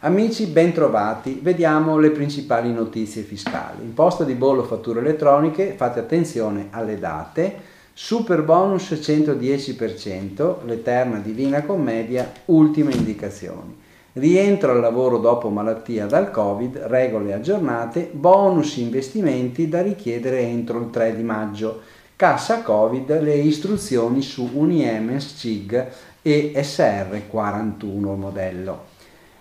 Amici bentrovati, vediamo le principali notizie fiscali. Imposta di bollo fatture elettroniche, fate attenzione alle date, super bonus 110%, l'eterna divina commedia, ultime indicazioni. Rientro al lavoro dopo malattia dal Covid, regole aggiornate, bonus investimenti da richiedere entro il 3 di maggio. Cassa Covid, le istruzioni su Uniemens, CIG e SR 41 modello.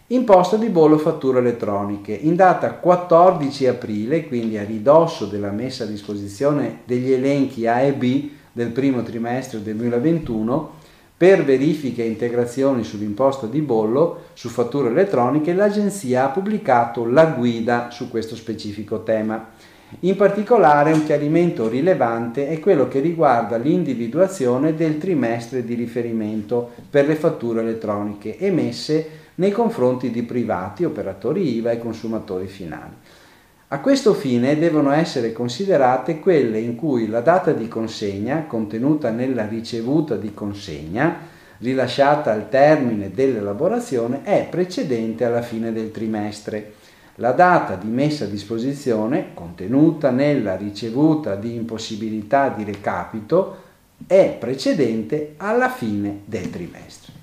Imposta di bollo fatture elettroniche. In data 14 aprile, quindi a ridosso della messa a disposizione degli elenchi A e B del primo trimestre del 2021, per verifiche e integrazioni sull'imposta di bollo su fatture elettroniche, l'Agenzia ha pubblicato la guida su questo specifico tema. In particolare un chiarimento rilevante è quello che riguarda l'individuazione del trimestre di riferimento per le fatture elettroniche emesse nei confronti di privati, operatori IVA e consumatori finali. A questo fine devono essere considerate quelle in cui la data di consegna, contenuta nella ricevuta di consegna, rilasciata al termine dell'elaborazione, è precedente alla fine del trimestre. La data di messa a disposizione, contenuta nella ricevuta di impossibilità di recapito, è precedente alla fine del trimestre.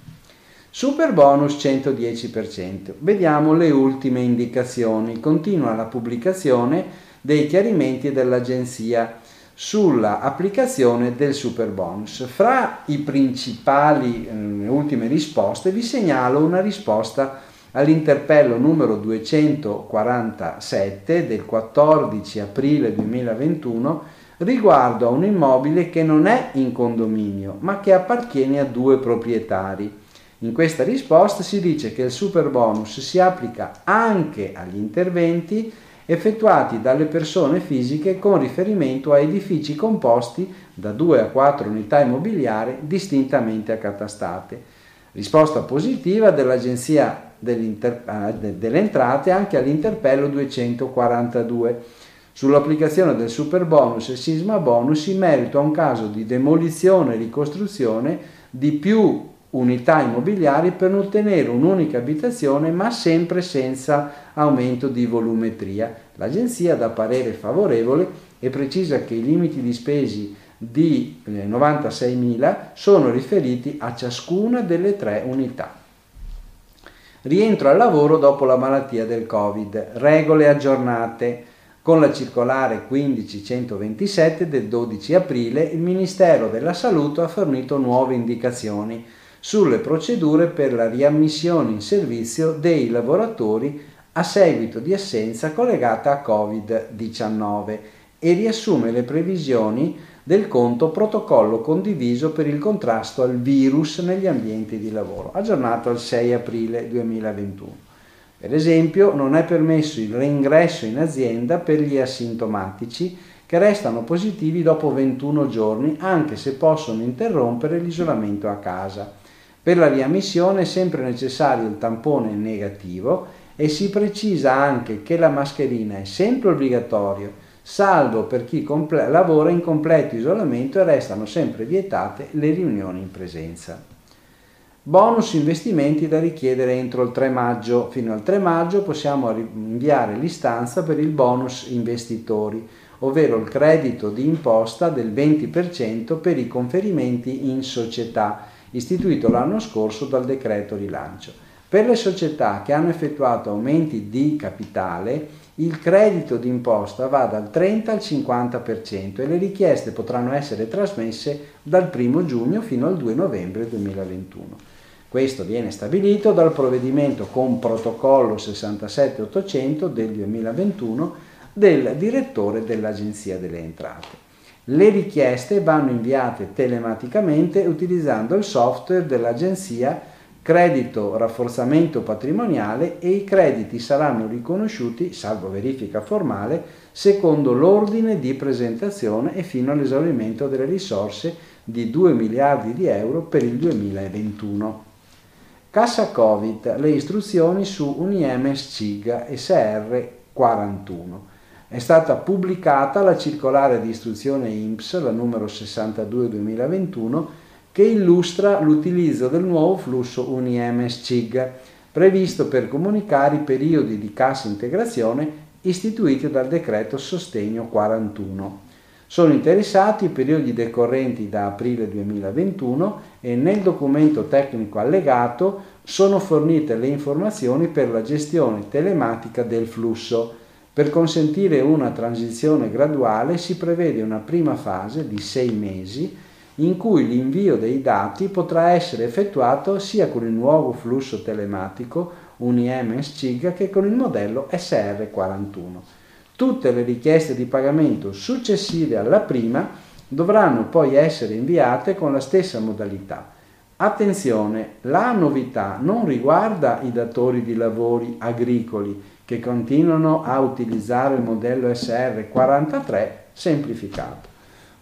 Super bonus 110%. Vediamo le ultime indicazioni. Continua la pubblicazione dei chiarimenti dell'agenzia sulla applicazione del super bonus. Fra i principali eh, ultime risposte vi segnalo una risposta all'interpello numero 247 del 14 aprile 2021 riguardo a un immobile che non è in condominio ma che appartiene a due proprietari in questa risposta si dice che il super bonus si applica anche agli interventi effettuati dalle persone fisiche con riferimento a edifici composti da 2 a 4 unità immobiliari distintamente accatastate. Risposta positiva dell'Agenzia delle Entrate anche all'interpello 242 sull'applicazione del super bonus e sisma bonus in merito a un caso di demolizione e ricostruzione di più unità immobiliari per ottenere un'unica abitazione ma sempre senza aumento di volumetria. L'agenzia dà parere favorevole e precisa che i limiti di spesi di 96.000 eh, sono riferiti a ciascuna delle tre unità. Rientro al lavoro dopo la malattia del Covid. Regole aggiornate. Con la circolare 15127 del 12 aprile il Ministero della Salute ha fornito nuove indicazioni sulle procedure per la riammissione in servizio dei lavoratori a seguito di assenza collegata a Covid-19 e riassume le previsioni del conto protocollo condiviso per il contrasto al virus negli ambienti di lavoro, aggiornato al 6 aprile 2021. Per esempio, non è permesso il reingresso in azienda per gli asintomatici che restano positivi dopo 21 giorni, anche se possono interrompere l'isolamento a casa. Per la riammissione è sempre necessario il tampone negativo e si precisa anche che la mascherina è sempre obbligatoria, salvo per chi comple- lavora in completo isolamento e restano sempre vietate le riunioni in presenza. Bonus investimenti da richiedere entro il 3 maggio. Fino al 3 maggio possiamo inviare l'istanza per il bonus investitori, ovvero il credito di imposta del 20% per i conferimenti in società istituito l'anno scorso dal decreto rilancio. Per le società che hanno effettuato aumenti di capitale, il credito d'imposta va dal 30 al 50% e le richieste potranno essere trasmesse dal 1 giugno fino al 2 novembre 2021. Questo viene stabilito dal provvedimento con protocollo 67800 del 2021 del direttore dell'Agenzia delle Entrate. Le richieste vanno inviate telematicamente utilizzando il software dell'agenzia Credito Rafforzamento Patrimoniale e i crediti saranno riconosciuti, salvo verifica formale, secondo l'ordine di presentazione e fino all'esaurimento delle risorse di 2 miliardi di euro per il 2021. Cassa Covid, le istruzioni su Uniemes CIG SR 41. È stata pubblicata la circolare di istruzione INPS, la numero 62-2021, che illustra l'utilizzo del nuovo flusso UNIMS-CIG previsto per comunicare i periodi di cassa integrazione istituiti dal decreto Sostegno 41. Sono interessati i periodi decorrenti da aprile 2021 e nel documento tecnico allegato sono fornite le informazioni per la gestione telematica del flusso. Per consentire una transizione graduale si prevede una prima fase di sei mesi in cui l'invio dei dati potrà essere effettuato sia con il nuovo flusso telematico UNIEMS CIG che con il modello SR41. Tutte le richieste di pagamento successive alla prima dovranno poi essere inviate con la stessa modalità. Attenzione, la novità non riguarda i datori di lavori agricoli che continuano a utilizzare il modello SR43 semplificato.